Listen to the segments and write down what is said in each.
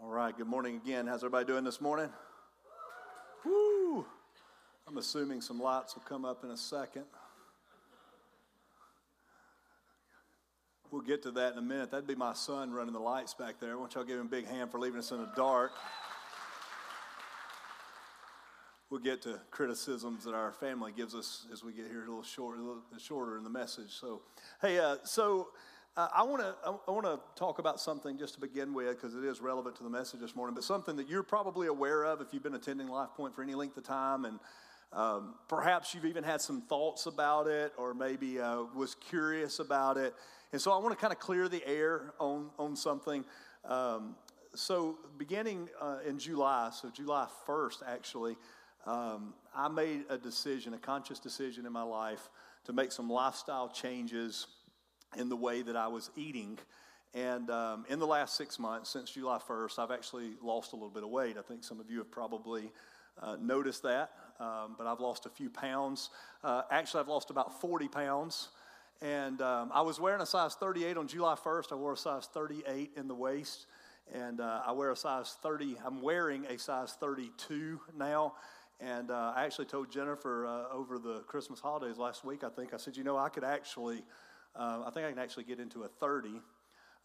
All right, good morning again. How's everybody doing this morning? Woo! I'm assuming some lights will come up in a second. We'll get to that in a minute. That'd be my son running the lights back there. I want y'all give him a big hand for leaving us in the dark. We'll get to criticisms that our family gives us as we get here a little short, a little shorter in the message. So, hey, uh, so I want to I want to talk about something just to begin with because it is relevant to the message this morning. But something that you're probably aware of if you've been attending Life Point for any length of time, and um, perhaps you've even had some thoughts about it, or maybe uh, was curious about it. And so I want to kind of clear the air on on something. Um, so beginning uh, in July, so July 1st, actually, um, I made a decision, a conscious decision in my life to make some lifestyle changes in the way that I was eating. And um, in the last six months, since July 1st, I've actually lost a little bit of weight. I think some of you have probably uh, noticed that, um, but I've lost a few pounds. Uh, actually, I've lost about 40 pounds. And um, I was wearing a size 38 on July 1st. I wore a size 38 in the waist. And uh, I wear a size 30, I'm wearing a size 32 now. And uh, I actually told Jennifer uh, over the Christmas holidays last week, I think, I said, you know, I could actually, uh, I think I can actually get into a 30.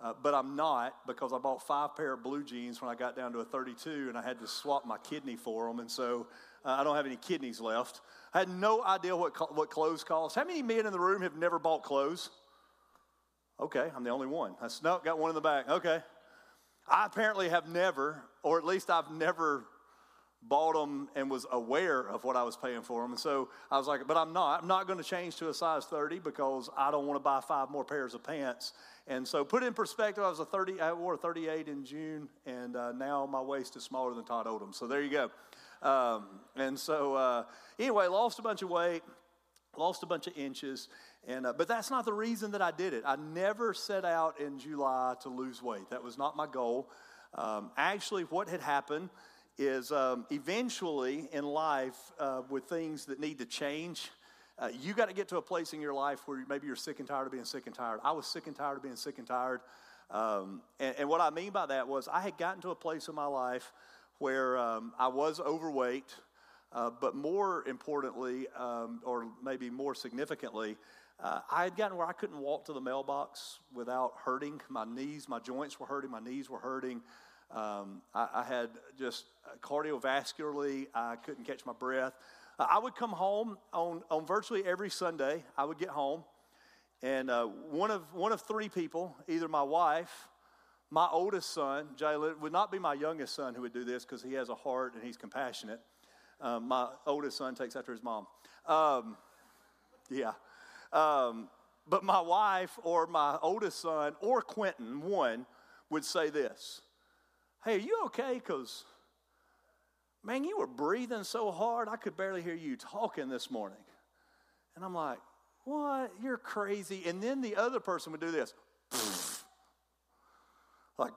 Uh, but I'm not because I bought five pair of blue jeans when I got down to a 32 and I had to swap my kidney for them. And so uh, I don't have any kidneys left. I had no idea what, co- what clothes cost. How many men in the room have never bought clothes? Okay, I'm the only one. That's, no, got one in the back. Okay. I apparently have never, or at least I've never bought them and was aware of what I was paying for them. And so I was like, but I'm not. I'm not going to change to a size 30 because I don't want to buy five more pairs of pants. And so put in perspective, I was a 30, I wore a 38 in June, and uh, now my waist is smaller than Todd Odom. So there you go. Um, and so uh, anyway, lost a bunch of weight, lost a bunch of inches. And, uh, but that's not the reason that I did it. I never set out in July to lose weight. That was not my goal. Um, actually, what had happened is um, eventually in life, uh, with things that need to change, uh, you got to get to a place in your life where maybe you're sick and tired of being sick and tired. I was sick and tired of being sick and tired. Um, and, and, what I mean by that was I had gotten to a place in my life where um, I was overweight, uh, but more importantly, um, or maybe more significantly, uh, I had gotten where I couldn't walk to the mailbox without hurting. My knees, my joints were hurting, my knees were hurting. Um, I, I, had just cardiovascularly, I couldn't catch my breath. I would come home on, on virtually every Sunday. I would get home, and uh, one, of, one of three people, either my wife, my oldest son, Jalen, would not be my youngest son who would do this because he has a heart and he's compassionate. Um, my oldest son takes after his mom. Um, yeah. Um, but my wife or my oldest son or Quentin, one, would say this Hey, are you okay? Because, man, you were breathing so hard, I could barely hear you talking this morning. And I'm like, What? You're crazy. And then the other person would do this. like,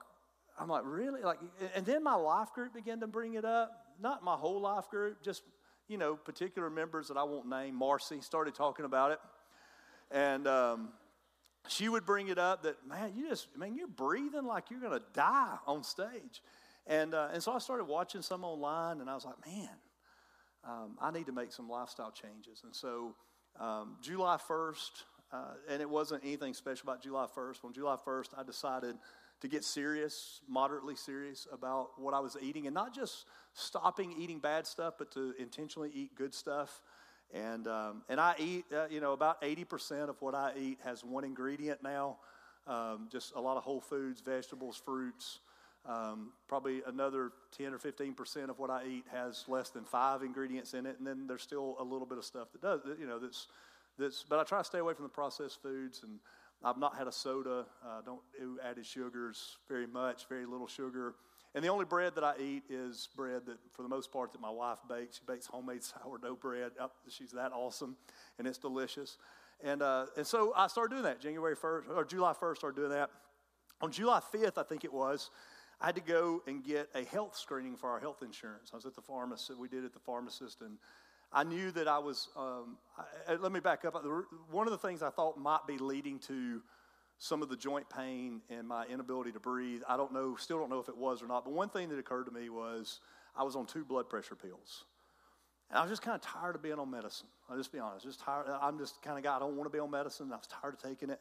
I'm like, Really? Like, and then my life group began to bring it up. Not my whole life group, just, you know, particular members that I won't name. Marcy started talking about it. And, um, she would bring it up that, man, you just, man, you're breathing like you're going to die on stage. And, uh, and so I started watching some online, and I was like, man, um, I need to make some lifestyle changes. And so um, July 1st, uh, and it wasn't anything special about July 1st. On July 1st, I decided to get serious, moderately serious about what I was eating, and not just stopping eating bad stuff, but to intentionally eat good stuff. And, um, and I eat, uh, you know, about 80% of what I eat has one ingredient now. Um, just a lot of whole foods, vegetables, fruits. Um, probably another 10 or 15% of what I eat has less than five ingredients in it. And then there's still a little bit of stuff that does, you know, that's, that's, but I try to stay away from the processed foods. And I've not had a soda. Uh, don't do added sugars very much, very little sugar. And the only bread that I eat is bread that, for the most part, that my wife bakes. She bakes homemade sourdough bread. She's that awesome, and it's delicious. And, uh, and so I started doing that January 1st, or July 1st, started doing that. On July 5th, I think it was, I had to go and get a health screening for our health insurance. I was at the pharmacist, we did it at the pharmacist, and I knew that I was, um, I, let me back up. One of the things I thought might be leading to some of the joint pain and my inability to breathe. I don't know, still don't know if it was or not, but one thing that occurred to me was I was on two blood pressure pills. And I was just kind of tired of being on medicine. I'll just be honest. Just tired. I'm just kind of guy, I don't want to be on medicine. I was tired of taking it.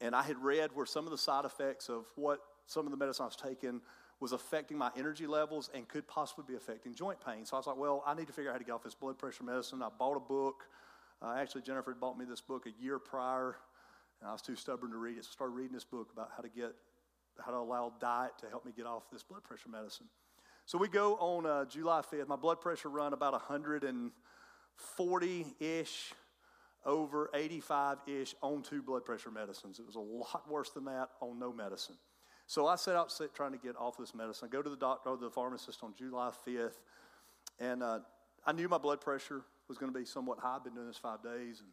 And I had read where some of the side effects of what some of the medicine I was taking was affecting my energy levels and could possibly be affecting joint pain. So I was like, well, I need to figure out how to get off this blood pressure medicine. I bought a book. Uh, actually, Jennifer had bought me this book a year prior, and I was too stubborn to read it. So I started reading this book about how to get, how to allow diet to help me get off this blood pressure medicine. So we go on uh, July 5th. My blood pressure run about 140 ish over 85 ish on two blood pressure medicines. It was a lot worse than that on no medicine. So I set out trying to get off this medicine. I go to the doctor, the pharmacist on July 5th, and uh, I knew my blood pressure was going to be somewhat high. I've been doing this five days, and,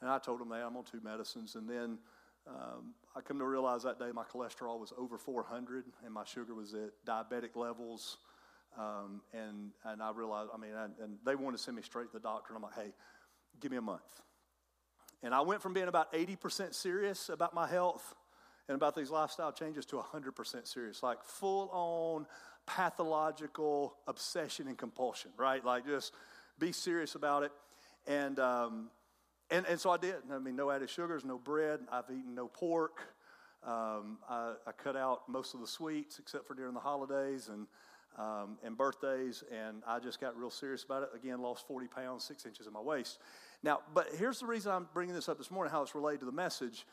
and I told him that I'm on two medicines. And then um, I come to realize that day my cholesterol was over 400 and my sugar was at diabetic levels. Um, and, and I realized, I mean, I, and they wanted to send me straight to the doctor. And I'm like, hey, give me a month. And I went from being about 80% serious about my health and about these lifestyle changes to 100% serious, like full on pathological obsession and compulsion, right? Like just be serious about it. And, um, and, and so I did. I mean, no added sugars, no bread. I've eaten no pork. Um, I, I, cut out most of the sweets except for during the holidays and, um, and birthdays. And I just got real serious about it. Again, lost 40 pounds, six inches in my waist. Now, but here's the reason I'm bringing this up this morning, how it's related to the message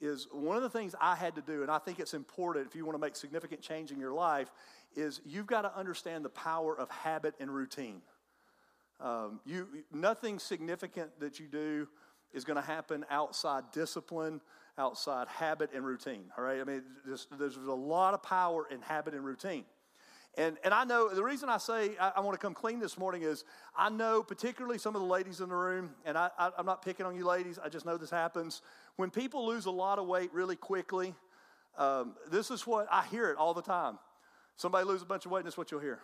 is one of the things I had to do, and I think it's important if you want to make significant change in your life, is you've got to understand the power of habit and routine. Um, you, nothing significant that you do is going to happen outside discipline, outside habit and routine. All right, I mean, there's, there's a lot of power in habit and routine. And, and I know the reason I say I, I want to come clean this morning is I know, particularly some of the ladies in the room, and I, I, I'm not picking on you ladies, I just know this happens. When people lose a lot of weight really quickly, um, this is what I hear it all the time. Somebody lose a bunch of weight, and this is what you'll hear.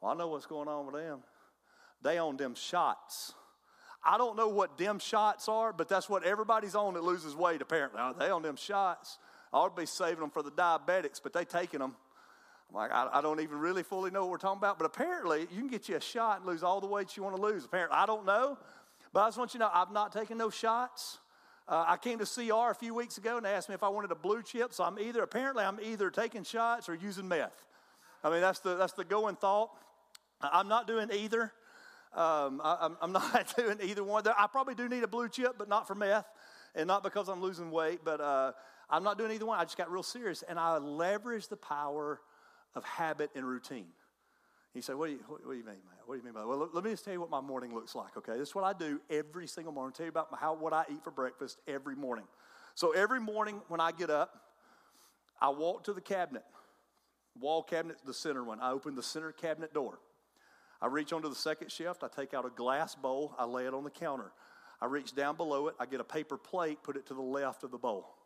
Well, I know what's going on with them. They on them shots. I don't know what dim shots are, but that's what everybody's on that loses weight, apparently. Are They on them shots. I ought to be saving them for the diabetics, but they taking them. I'm like, I, I, don't even really fully know what we're talking about, but apparently you can get you a shot and lose all the weight you want to lose. Apparently, I don't know, but I just want you to know I've not taken no shots. Uh, I came to CR a few weeks ago and they asked me if I wanted a blue chip. So I'm either, apparently, I'm either taking shots or using meth. I mean, that's the, that's the going thought. I'm not doing either. Um, I, am not doing either one. I probably do need a blue chip, but not for meth, and not because I'm losing weight. But uh, I'm not doing either one. I just got real serious, and I leveraged the power of habit and routine. He said, what do, you, what, what do you mean, man? What do you mean by that? Well, let me just tell you what my morning looks like, okay? This is what I do every single morning. Tell you about how, what I eat for breakfast every morning. So every morning when I get up, I walk to the cabinet, wall cabinet, the center one. I open the center cabinet door. I reach onto the second shelf. I take out a glass bowl. I lay it on the counter. I reach down below it. I get a paper plate, put it to the left of the bowl.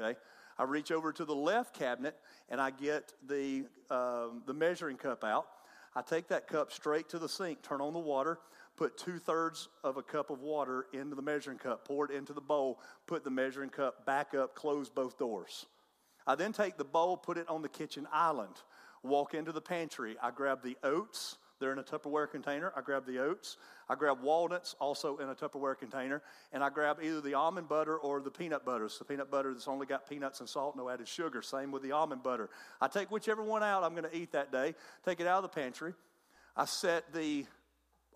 Okay? I reach over to the left cabinet and I get the, um, the measuring cup out. I take that cup straight to the sink, turn on the water, put two thirds of a cup of water into the measuring cup, pour it into the bowl, put the measuring cup back up, close both doors. I then take the bowl, put it on the kitchen island, walk into the pantry. I grab the oats they're in a Tupperware container. I grab the oats. I grab walnuts, also in a Tupperware container. And I grab either the almond butter or the peanut butter. So, peanut butter that's only got peanuts and salt, no added sugar. Same with the almond butter. I take whichever one out I'm going to eat that day, take it out of the pantry. I set the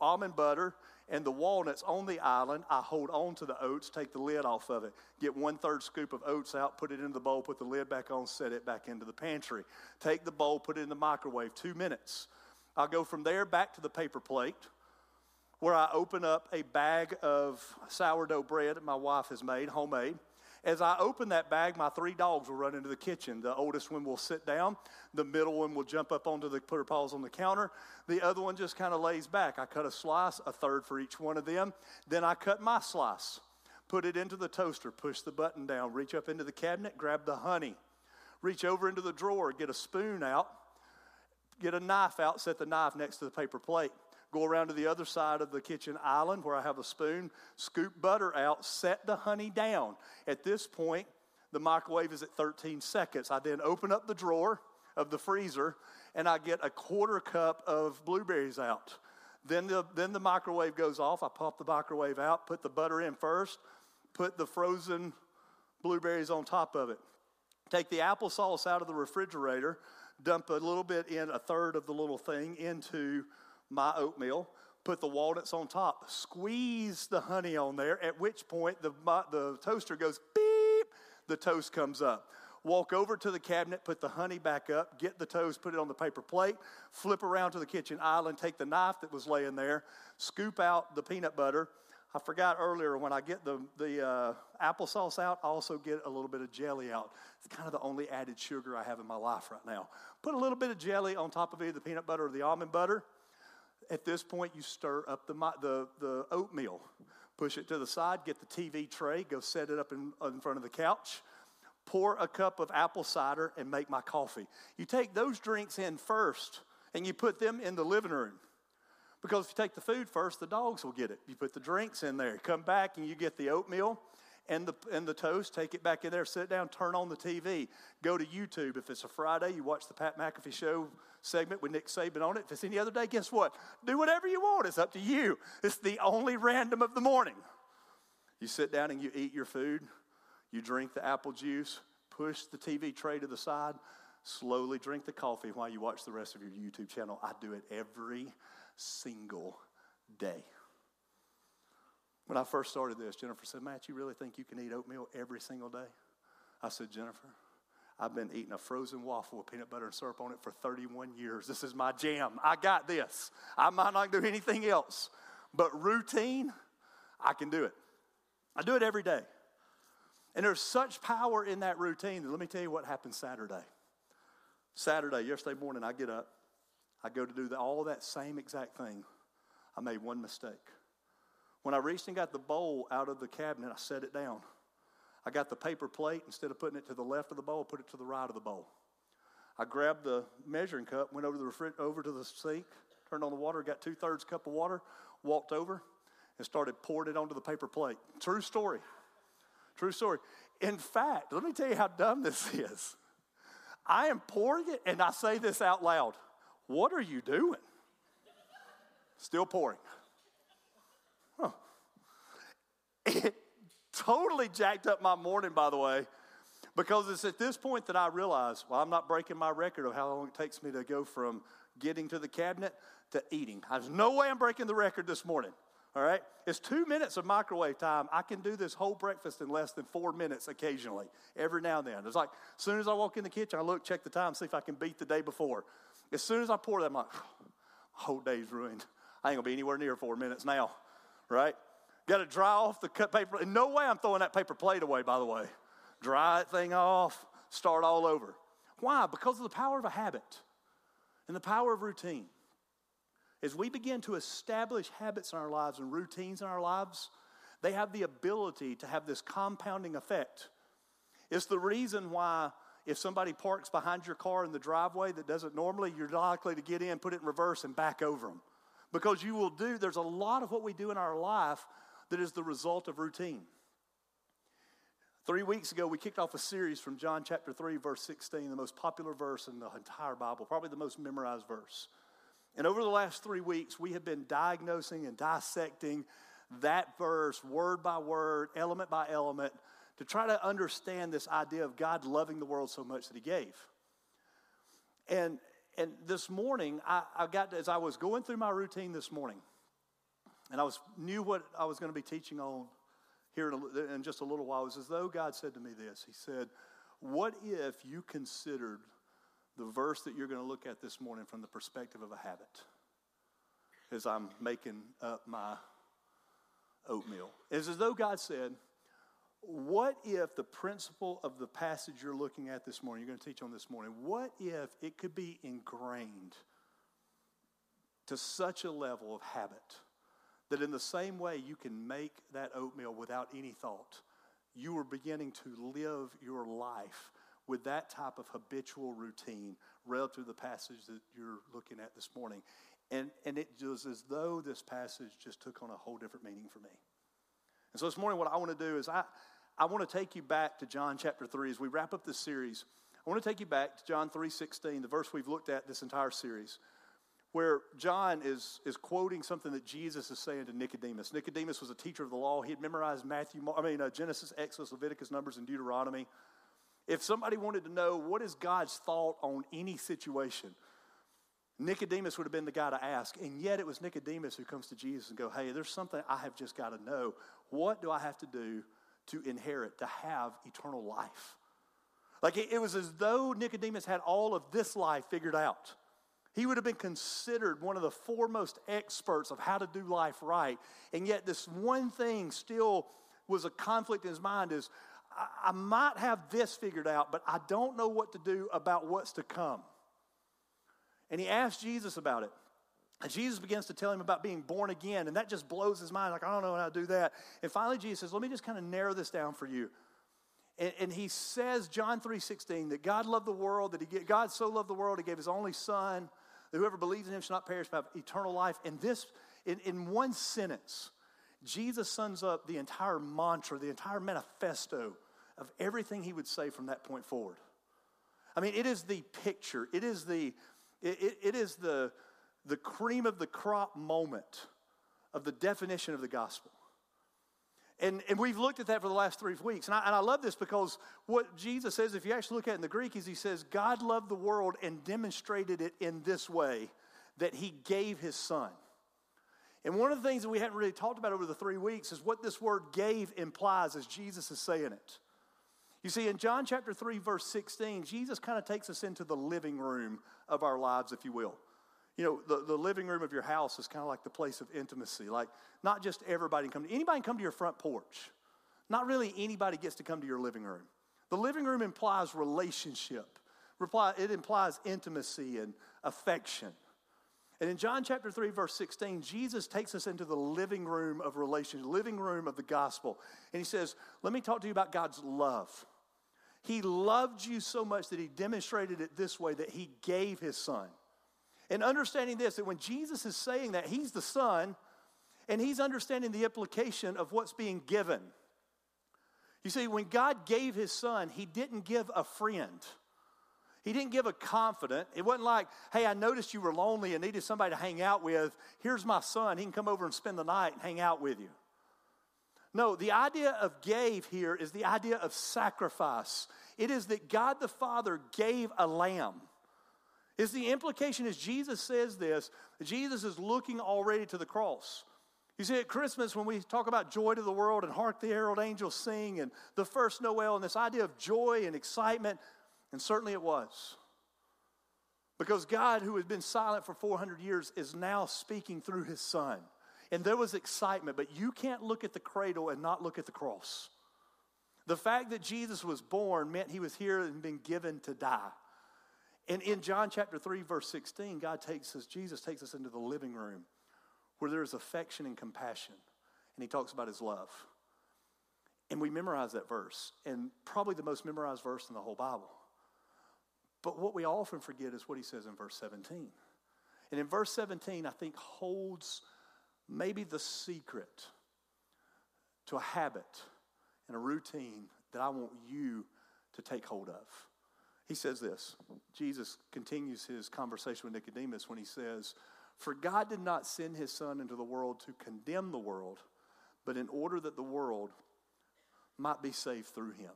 almond butter and the walnuts on the island. I hold on to the oats, take the lid off of it, get one third scoop of oats out, put it in the bowl, put the lid back on, set it back into the pantry. Take the bowl, put it in the microwave, two minutes. I'll go from there back to the paper plate where I open up a bag of sourdough bread that my wife has made, homemade. As I open that bag, my three dogs will run into the kitchen. The oldest one will sit down. The middle one will jump up onto the put her paws on the counter. The other one just kind of lays back. I cut a slice, a third for each one of them. Then I cut my slice, put it into the toaster, push the button down, reach up into the cabinet, grab the honey, reach over into the drawer, get a spoon out, get a knife out, set the knife next to the paper plate. Go around to the other side of the kitchen island where I have a spoon, scoop butter out, set the honey down. At this point, the microwave is at 13 seconds. I then open up the drawer of the freezer and I get a quarter cup of blueberries out. Then the, then the microwave goes off. I pop the microwave out, put the butter in first, put the frozen blueberries on top of it. Take the applesauce out of the refrigerator, dump a little bit in, a third of the little thing into my oatmeal, put the walnuts on top, squeeze the honey on there, at which point the, the toaster goes beep, the toast comes up. Walk over to the cabinet, put the honey back up, get the toast, put it on the paper plate, flip around to the kitchen island, take the knife that was laying there, scoop out the peanut butter. I forgot earlier when I get the, the uh, applesauce out, I also get a little bit of jelly out. It's kind of the only added sugar I have in my life right now. Put a little bit of jelly on top of either the peanut butter or the almond butter. At this point, you stir up the, the, the oatmeal. Push it to the side, get the TV tray, go set it up in, in front of the couch pour a cup of apple cider, and make my coffee. You take those drinks in first and you put them in the living room. Because if you take the food first, the dogs will get it. You put the drinks in there, come back and you get the oatmeal and the, and the toast, take it back in there, sit down, turn on the TV, go to YouTube. If it's a Friday, you watch the Pat McAfee Show segment with Nick Saban on it. If it's any other day, guess what? Do whatever you want. It's up to you. It's the only random of the morning. You sit down and you eat your food. You drink the apple juice, push the TV tray to the side, slowly drink the coffee while you watch the rest of your YouTube channel. I do it every single day. When I first started this, Jennifer said, Matt, you really think you can eat oatmeal every single day? I said, Jennifer, I've been eating a frozen waffle with peanut butter and syrup on it for 31 years. This is my jam. I got this. I might not do anything else, but routine, I can do it. I do it every day. And there's such power in that routine. Let me tell you what happened Saturday. Saturday, yesterday morning, I get up. I go to do the, all that same exact thing. I made one mistake. When I reached and got the bowl out of the cabinet, I set it down. I got the paper plate. Instead of putting it to the left of the bowl, I put it to the right of the bowl. I grabbed the measuring cup, went over to the refri- over to the sink, turned on the water, got two thirds cup of water, walked over, and started pouring it onto the paper plate. True story. True story. In fact, let me tell you how dumb this is. I am pouring it and I say this out loud. What are you doing? Still pouring. Huh. It totally jacked up my morning, by the way, because it's at this point that I realize, well, I'm not breaking my record of how long it takes me to go from getting to the cabinet to eating. There's no way I'm breaking the record this morning. All right? It's two minutes of microwave time. I can do this whole breakfast in less than four minutes occasionally, every now and then. It's like, as soon as I walk in the kitchen, I look, check the time, see if I can beat the day before. As soon as I pour that, I'm like, whole day's ruined. I ain't gonna be anywhere near four minutes now, right? Got to dry off the cut paper. In no way I'm throwing that paper plate away, by the way. Dry that thing off, start all over. Why? Because of the power of a habit and the power of routine. As we begin to establish habits in our lives and routines in our lives, they have the ability to have this compounding effect. It's the reason why if somebody parks behind your car in the driveway that doesn't normally, you're likely to get in, put it in reverse, and back over them. Because you will do, there's a lot of what we do in our life that is the result of routine. Three weeks ago, we kicked off a series from John chapter 3, verse 16, the most popular verse in the entire Bible, probably the most memorized verse. And over the last three weeks, we have been diagnosing and dissecting that verse word by word, element by element, to try to understand this idea of God loving the world so much that He gave. And, and this morning, I, I got as I was going through my routine this morning, and I was knew what I was going to be teaching on here in, a, in just a little while. It was as though God said to me this. He said, "What if you considered the verse that you're going to look at this morning from the perspective of a habit as I'm making up my oatmeal. It's as though God said, What if the principle of the passage you're looking at this morning, you're going to teach on this morning, what if it could be ingrained to such a level of habit that in the same way you can make that oatmeal without any thought, you are beginning to live your life with that type of habitual routine relative to the passage that you're looking at this morning. And, and it was as though this passage just took on a whole different meaning for me. And so this morning, what I want to do is I, I want to take you back to John chapter 3 as we wrap up this series. I want to take you back to John 3:16, the verse we've looked at this entire series, where John is, is quoting something that Jesus is saying to Nicodemus. Nicodemus was a teacher of the law. He had memorized Matthew, I mean uh, Genesis, Exodus, Leviticus, Numbers, and Deuteronomy. If somebody wanted to know what is God's thought on any situation, Nicodemus would have been the guy to ask. And yet it was Nicodemus who comes to Jesus and go, "Hey, there's something I have just got to know. What do I have to do to inherit, to have eternal life?" Like it, it was as though Nicodemus had all of this life figured out. He would have been considered one of the foremost experts of how to do life right. And yet this one thing still was a conflict in his mind is I, I might have this figured out, but I don't know what to do about what's to come. And he asked Jesus about it. And Jesus begins to tell him about being born again, and that just blows his mind. Like, I don't know how to do that. And finally, Jesus says, Let me just kind of narrow this down for you. And, and he says, John 3 16, that God loved the world, that he, God so loved the world, he gave his only son, that whoever believes in him shall not perish but have eternal life. And this, in, in one sentence, Jesus sums up the entire mantra, the entire manifesto of everything he would say from that point forward. I mean, it is the picture, it is the, it, it, it is the, the cream of the crop moment of the definition of the gospel. And, and we've looked at that for the last three weeks. And I, and I love this because what Jesus says, if you actually look at it in the Greek, is he says, God loved the world and demonstrated it in this way that he gave his son. And one of the things that we haven't really talked about over the three weeks is what this word gave implies as Jesus is saying it. You see, in John chapter 3, verse 16, Jesus kind of takes us into the living room of our lives, if you will. You know, the, the living room of your house is kind of like the place of intimacy. Like, not just everybody can come. Anybody can come to your front porch. Not really anybody gets to come to your living room. The living room implies relationship. It implies intimacy and affection. And in John chapter 3, verse 16, Jesus takes us into the living room of relationship, living room of the gospel. And he says, Let me talk to you about God's love. He loved you so much that he demonstrated it this way that he gave his son. And understanding this, that when Jesus is saying that, he's the son, and he's understanding the implication of what's being given. You see, when God gave his son, he didn't give a friend. He didn't give a confidant. It wasn't like, hey, I noticed you were lonely and needed somebody to hang out with. Here's my son. He can come over and spend the night and hang out with you. No, the idea of gave here is the idea of sacrifice. It is that God the Father gave a lamb. Is the implication as Jesus says this, Jesus is looking already to the cross. You see, at Christmas, when we talk about joy to the world and hark the herald angels sing and the first Noel and this idea of joy and excitement, and certainly it was. Because God, who had been silent for 400 years, is now speaking through his son. And there was excitement, but you can't look at the cradle and not look at the cross. The fact that Jesus was born meant he was here and been given to die. And in John chapter 3, verse 16, God takes us, Jesus takes us into the living room where there is affection and compassion. And he talks about his love. And we memorize that verse, and probably the most memorized verse in the whole Bible. But what we often forget is what he says in verse 17. And in verse 17, I think holds maybe the secret to a habit and a routine that I want you to take hold of. He says this Jesus continues his conversation with Nicodemus when he says, For God did not send his Son into the world to condemn the world, but in order that the world might be saved through him.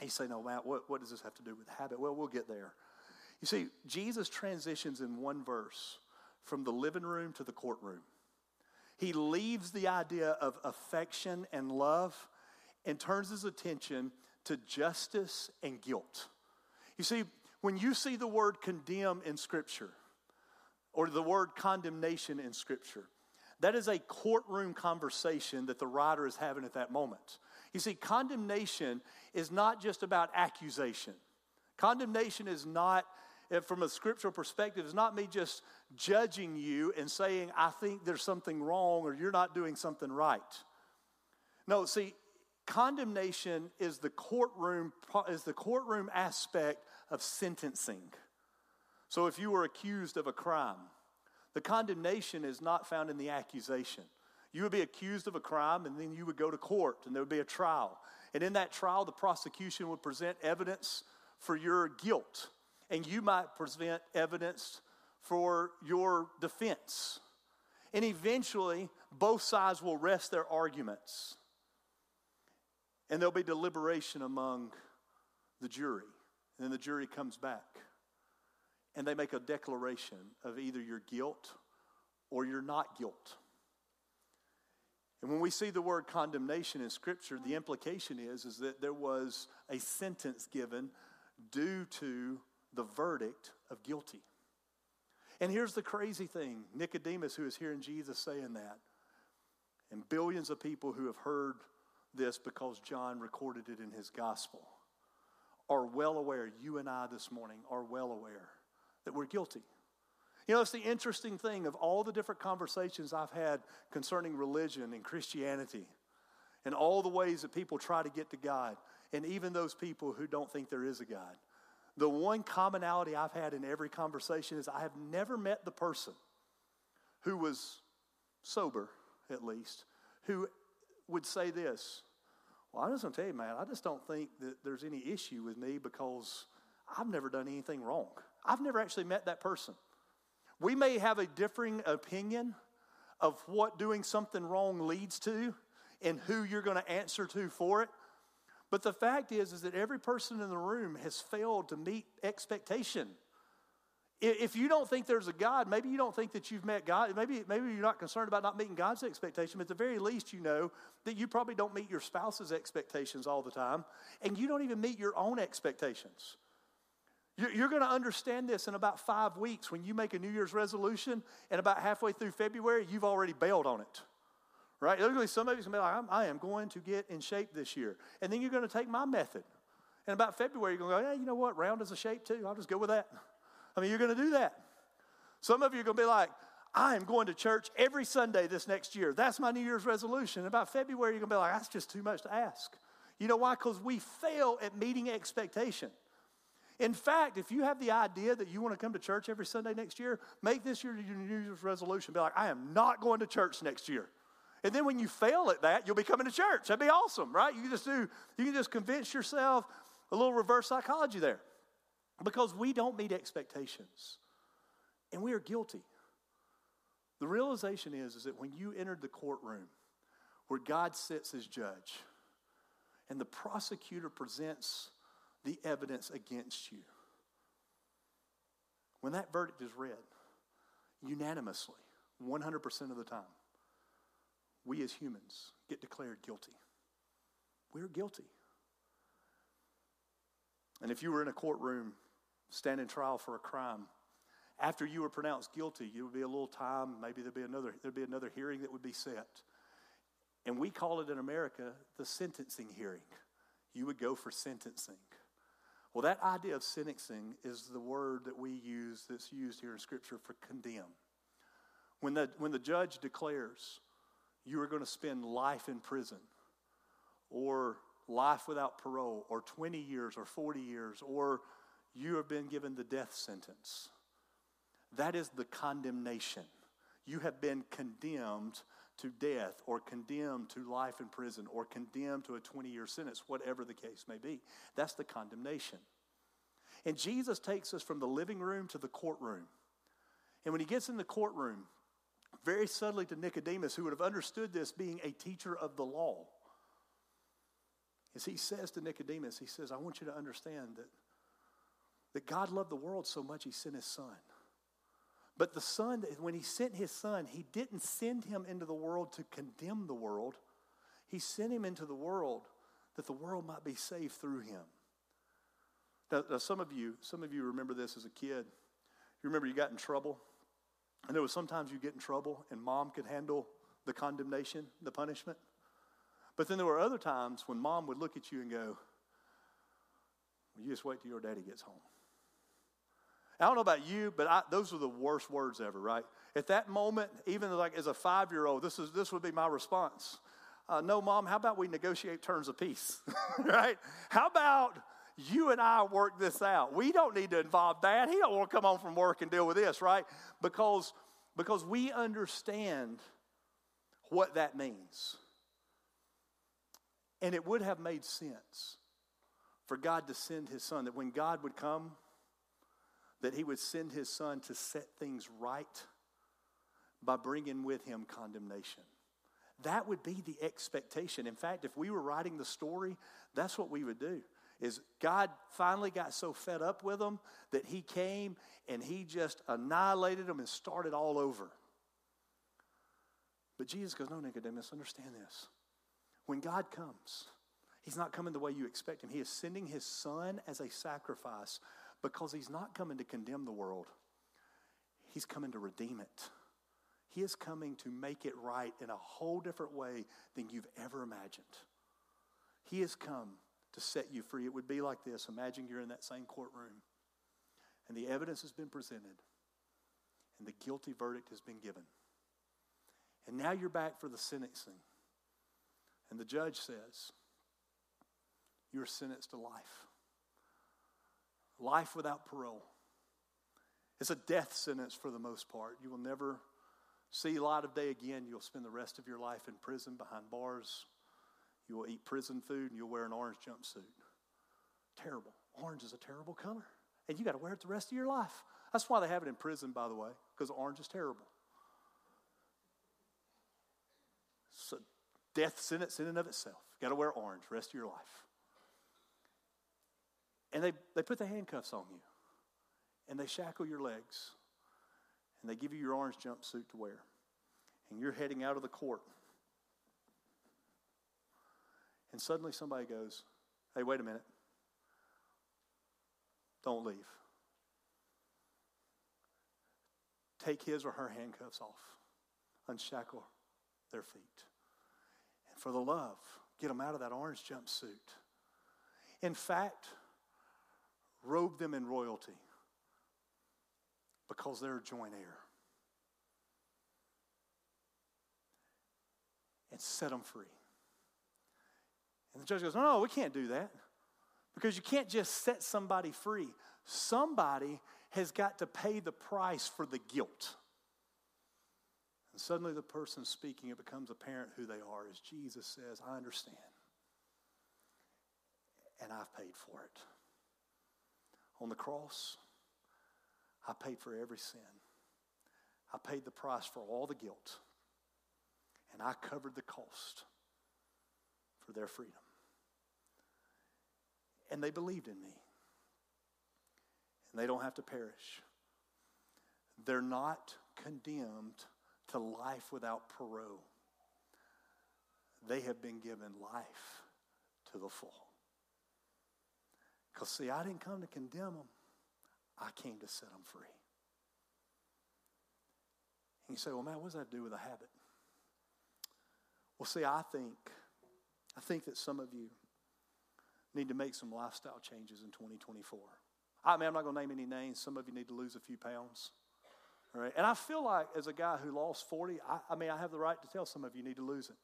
He say, No, Matt, what, what does this have to do with habit? Well, we'll get there. You see, Jesus transitions in one verse from the living room to the courtroom. He leaves the idea of affection and love and turns his attention to justice and guilt. You see, when you see the word condemn in Scripture or the word condemnation in Scripture, that is a courtroom conversation that the writer is having at that moment. You see, condemnation is not just about accusation. Condemnation is not from a scriptural perspective, is not me just judging you and saying, I think there's something wrong or you're not doing something right. No, see, condemnation is the courtroom is the courtroom aspect of sentencing. So if you were accused of a crime, the condemnation is not found in the accusation. You would be accused of a crime and then you would go to court and there would be a trial. And in that trial, the prosecution would present evidence for your guilt, and you might present evidence for your defense. And eventually, both sides will rest their arguments, and there'll be deliberation among the jury. And then the jury comes back, and they make a declaration of either your guilt or your not guilt. And when we see the word condemnation in Scripture, the implication is, is that there was a sentence given due to the verdict of guilty. And here's the crazy thing Nicodemus, who is hearing Jesus saying that, and billions of people who have heard this because John recorded it in his gospel, are well aware, you and I this morning are well aware that we're guilty. You know, it's the interesting thing of all the different conversations I've had concerning religion and Christianity and all the ways that people try to get to God, and even those people who don't think there is a God. The one commonality I've had in every conversation is I have never met the person who was sober, at least, who would say this Well, I'm just going to tell you, man, I just don't think that there's any issue with me because I've never done anything wrong. I've never actually met that person. We may have a differing opinion of what doing something wrong leads to and who you're going to answer to for it. But the fact is, is that every person in the room has failed to meet expectation. If you don't think there's a God, maybe you don't think that you've met God. Maybe, maybe you're not concerned about not meeting God's expectation, but at the very least, you know that you probably don't meet your spouse's expectations all the time, and you don't even meet your own expectations. You're going to understand this in about five weeks when you make a New Year's resolution, and about halfway through February, you've already bailed on it. Right? Literally, some of you going to be like, I am going to get in shape this year. And then you're going to take my method. And about February, you're going to go, yeah, you know what? Round is a shape too. I'll just go with that. I mean, you're going to do that. Some of you are going to be like, I am going to church every Sunday this next year. That's my New Year's resolution. And about February, you're going to be like, that's just too much to ask. You know why? Because we fail at meeting expectation. In fact, if you have the idea that you want to come to church every Sunday next year, make this your New Year's resolution. Be like, I am not going to church next year. And then when you fail at that, you'll be coming to church. That'd be awesome, right? You can just do, you can just convince yourself a little reverse psychology there. Because we don't meet expectations. And we are guilty. The realization is, is that when you entered the courtroom where God sits as judge and the prosecutor presents the evidence against you. When that verdict is read, unanimously, 100% of the time, we as humans get declared guilty. We're guilty. And if you were in a courtroom standing trial for a crime, after you were pronounced guilty, it would be a little time, maybe there'd be another, there'd be another hearing that would be set. And we call it in America the sentencing hearing. You would go for sentencing. Well, that idea of sentencing is the word that we use that's used here in Scripture for condemn. When the, when the judge declares you are going to spend life in prison, or life without parole, or 20 years, or 40 years, or you have been given the death sentence, that is the condemnation. You have been condemned to death or condemned to life in prison or condemned to a 20 year sentence, whatever the case may be. That's the condemnation. And Jesus takes us from the living room to the courtroom. And when he gets in the courtroom, very subtly to Nicodemus, who would have understood this being a teacher of the law, as he says to Nicodemus, he says, I want you to understand that, that God loved the world so much he sent his son. But the Son, when He sent His Son, He didn't send Him into the world to condemn the world. He sent Him into the world that the world might be saved through Him. Now, now, some of you, some of you remember this as a kid. You remember you got in trouble, and there was sometimes you get in trouble, and mom could handle the condemnation, the punishment. But then there were other times when mom would look at you and go, well, "You just wait till your daddy gets home." I don't know about you, but I, those are the worst words ever, right? At that moment, even like as a five year old, this, is, this would be my response. Uh, no, mom, how about we negotiate terms of peace, right? How about you and I work this out? We don't need to involve dad. He don't want to come home from work and deal with this, right? Because, because we understand what that means. And it would have made sense for God to send his son, that when God would come, that he would send his son to set things right by bringing with him condemnation. That would be the expectation. In fact, if we were writing the story, that's what we would do. Is God finally got so fed up with them that he came and he just annihilated them and started all over. But Jesus goes, No, Nicodemus, understand this. When God comes, He's not coming the way you expect Him. He is sending His Son as a sacrifice because He's not coming to condemn the world, He's coming to redeem it. He is coming to make it right in a whole different way than you've ever imagined. He has come to set you free. It would be like this Imagine you're in that same courtroom, and the evidence has been presented, and the guilty verdict has been given. And now you're back for the sentencing. And the judge says, You're sentenced to life. Life without parole. It's a death sentence for the most part. You will never see light of day again. You'll spend the rest of your life in prison behind bars. You will eat prison food and you'll wear an orange jumpsuit. Terrible. Orange is a terrible color. And you got to wear it the rest of your life. That's why they have it in prison, by the way, because orange is terrible. So death sentence in and of itself. You Got to wear orange the rest of your life. And they, they put the handcuffs on you, and they shackle your legs, and they give you your orange jumpsuit to wear. And you're heading out of the court. And suddenly somebody goes, Hey, wait a minute. Don't leave. Take his or her handcuffs off, unshackle their feet. And for the love, get them out of that orange jumpsuit. In fact, robe them in royalty because they're a joint heir. And set them free. And the judge goes, No, no, we can't do that. Because you can't just set somebody free. Somebody has got to pay the price for the guilt. And suddenly, the person speaking, it becomes apparent who they are. As Jesus says, I understand. And I've paid for it. On the cross, I paid for every sin. I paid the price for all the guilt. And I covered the cost for their freedom. And they believed in me. And they don't have to perish. They're not condemned to life without parole. They have been given life to the full. Because, see, I didn't come to condemn them, I came to set them free. And you say, well, man, what does that do with a habit? Well, see, I think, I think that some of you need to make some lifestyle changes in 2024. I mean, I'm not going to name any names. Some of you need to lose a few pounds. All right? And I feel like, as a guy who lost 40, I, I mean, I have the right to tell some of you need to lose it.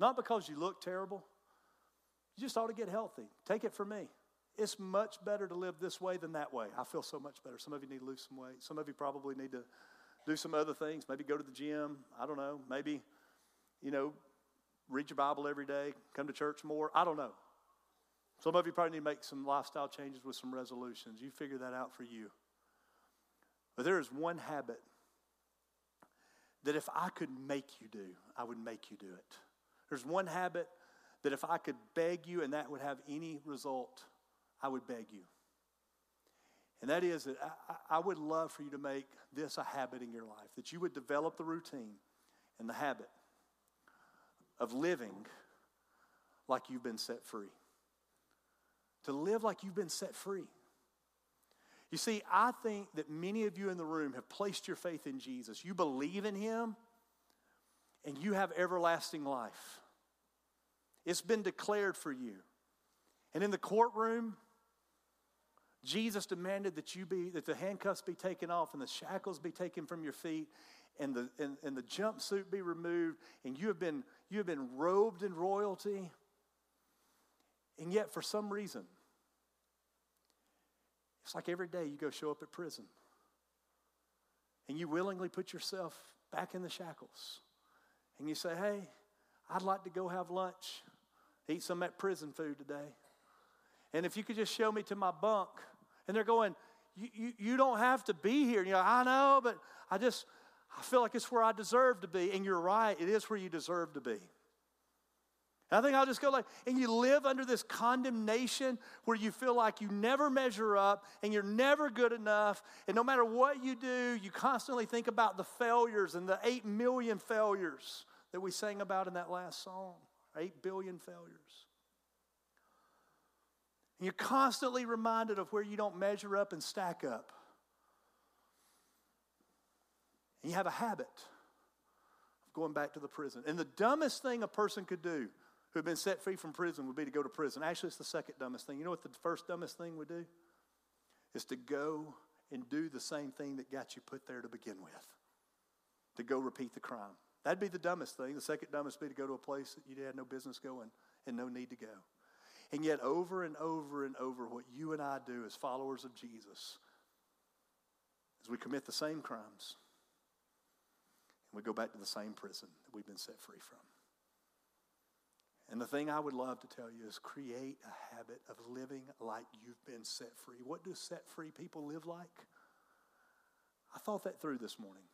Not because you look terrible, you just ought to get healthy. Take it from me. It's much better to live this way than that way. I feel so much better. Some of you need to lose some weight. Some of you probably need to do some other things. Maybe go to the gym. I don't know. Maybe, you know, read your Bible every day, come to church more. I don't know. Some of you probably need to make some lifestyle changes with some resolutions. You figure that out for you. But there is one habit that if I could make you do, I would make you do it. There's one habit that if I could beg you and that would have any result, I would beg you. And that is that I, I, would love for you to make this a habit in your life, that you would develop the routine and the habit of living like you've been set free. To live like you've been set free. You see, I think that many of you in the room have placed your faith in Jesus. You believe in Him, and you have everlasting life. It's been declared for you. And in the courtroom, Jesus demanded that you be that the handcuffs be taken off and the shackles be taken from your feet and the and, and the jumpsuit be removed and you have been you have been robed in royalty and yet for some reason it's like every day you go show up at prison and you willingly put yourself back in the shackles and you say, Hey, I'd like to go have lunch eat some of that prison food today. And if you could just show me to my bunk. And they're going, you, you, you don't have to be here. And you're like, I know, but I just, I feel like it's where I deserve to be. And you're right, it is where you deserve to be. I think I'll just go like, and you live under this condemnation where you feel like you never measure up and you're never good enough. And no matter what you do, you constantly think about the failures and the eight million failures that we sang about in that last song. Eight billion failures. And you're constantly reminded of where you don't measure up and stack up. And you have a habit of going back to the prison. And the dumbest thing a person could do who had been set free from prison would be to go to prison. Actually, it's the second dumbest thing. You know what the first dumbest thing would do? Is to go and do the same thing that got you put there to begin with. To go repeat the crime. That'd be the dumbest thing. The second dumbest would be to go to a place that you had no business going and no need to go. And yet, over and over and over, what you and I do as followers of Jesus is we commit the same crimes we go back to the same prison that we've been set free from. And the thing I would love to tell you is create a habit of living like you've been set free. What do set free people live like? I thought that through this morning.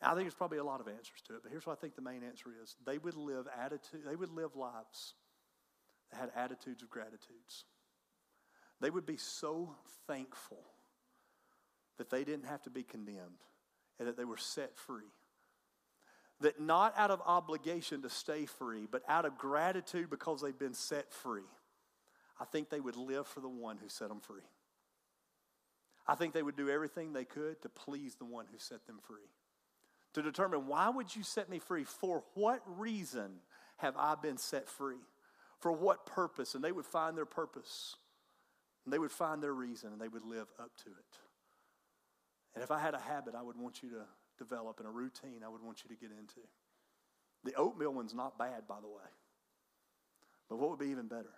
I think there's probably a lot of answers to it, but here's what I think the main answer is. They would live attitude, they would live lives that had attitudes of gratitudes. They would be so thankful that they didn't have to be condemned and that they were set free that not out of obligation to stay free, but out of gratitude because they've been set free, I think they would live for the one who set them free. I think they would do everything they could to please the one who set them free. To determine why would you set me free? For what reason have I been set free? For what purpose? And they would find their purpose. And they would find their reason and they would live up to it. And if I had a habit, I would want you to develop and a routine I would want you to get into. The oatmeal one's not bad, by the way. But what would be even better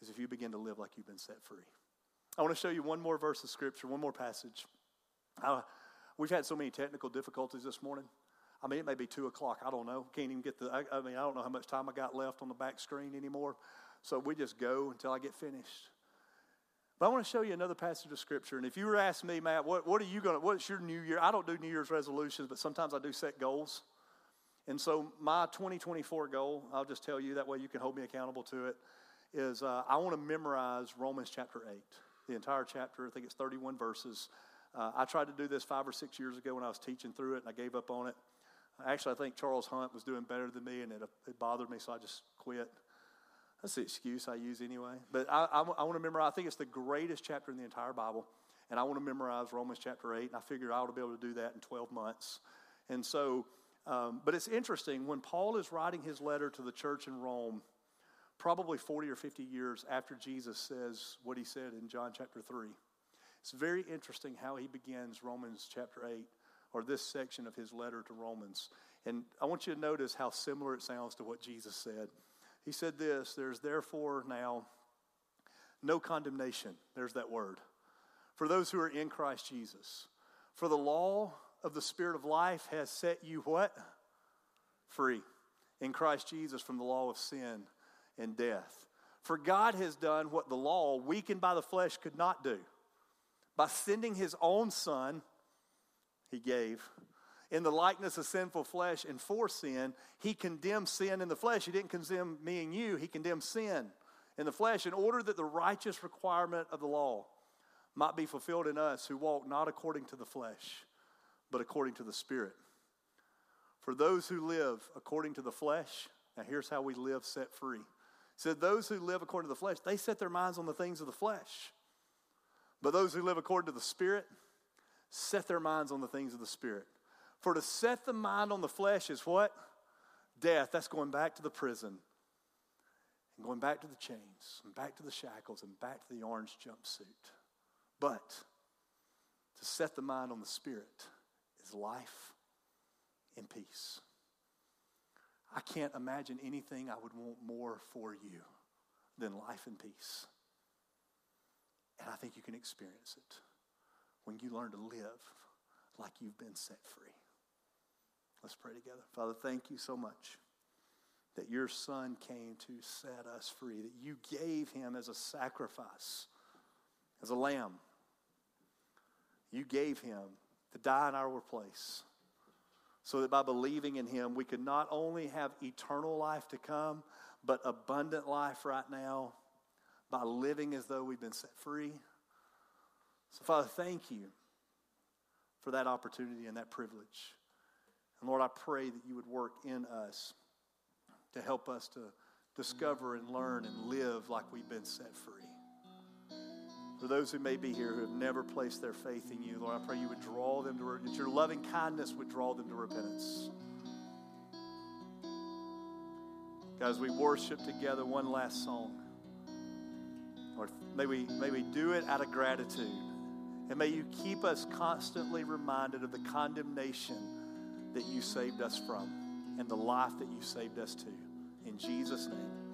is if you begin to live like you've been set free. I want to show you one more verse of Scripture, one more passage. Uh, we've had so many technical difficulties this morning. I mean, it may be 2 o'clock. I don't know. Can't even get the, I, I mean, I don't know how much time I got left on the back screen anymore. So we just go until I get finished. But I want to show you another passage of scripture. And if you were to ask me, Matt, what, what are you going to, what's your New Year? I don't do New Year's resolutions, but sometimes I do set goals. And so my 2024 goal, I'll just tell you that way you can hold me accountable to it, is uh, I want to memorize Romans chapter 8, the entire chapter. I think it's 31 verses. Uh, I tried to do this five or six years ago when I was teaching through it, and I gave up on it. Actually, I think Charles Hunt was doing better than me, and it, it bothered me, so I just quit. That's the excuse I use anyway. But I, I, I want to memorize, I think it's the greatest chapter in the entire Bible. And I want to memorize Romans chapter 8. And I figured I ought to be able to do that in 12 months. And so, um, but it's interesting when Paul is writing his letter to the church in Rome, probably 40 or 50 years after Jesus says what he said in John chapter 3. It's very interesting how he begins Romans chapter 8, or this section of his letter to Romans. And I want you to notice how similar it sounds to what Jesus said. He said this There's therefore now no condemnation. There's that word. For those who are in Christ Jesus. For the law of the Spirit of life has set you what? Free in Christ Jesus from the law of sin and death. For God has done what the law, weakened by the flesh, could not do. By sending his own Son, he gave in the likeness of sinful flesh and for sin, he condemned sin in the flesh. He didn't condemn me and you, he condemned sin in the flesh in order that the righteous requirement of the law might be fulfilled in us who walk not according to the flesh, but according to the Spirit. For those who live according to the flesh, now here's how we live set free. Said, Those who live according to the flesh, they set their minds on the things of the flesh. But those who live according to the Spirit set their minds on the things of the Spirit. For to set the mind on the flesh is what? Death. That's going back to the prison and going back to the chains and back to the shackles and back to the orange jumpsuit. But to set the mind on the spirit is life and peace. I can't imagine anything I would want more for you than life and peace. And I think you can experience it when you learn to live like you've been set free. Let's pray together. Father, thank you so much that your son came to set us free, that you gave him as a sacrifice, as a lamb. You gave him to die in our place so that by believing in him, we could not only have eternal life to come, but abundant life right now by living as though we've been set free. So, Father, thank you for that opportunity and that privilege. And Lord, I pray that you would work in us to help us to discover and learn and live like we've been set free. For those who may be here who have never placed their faith in you, Lord, I pray you would draw them to, that your loving kindness would draw them to repentance. Guys, we worship together one last song. Lord, may we, may we do it out of gratitude. And may you keep us constantly reminded of the condemnation that you saved us from and the life that you saved us to. In Jesus' name.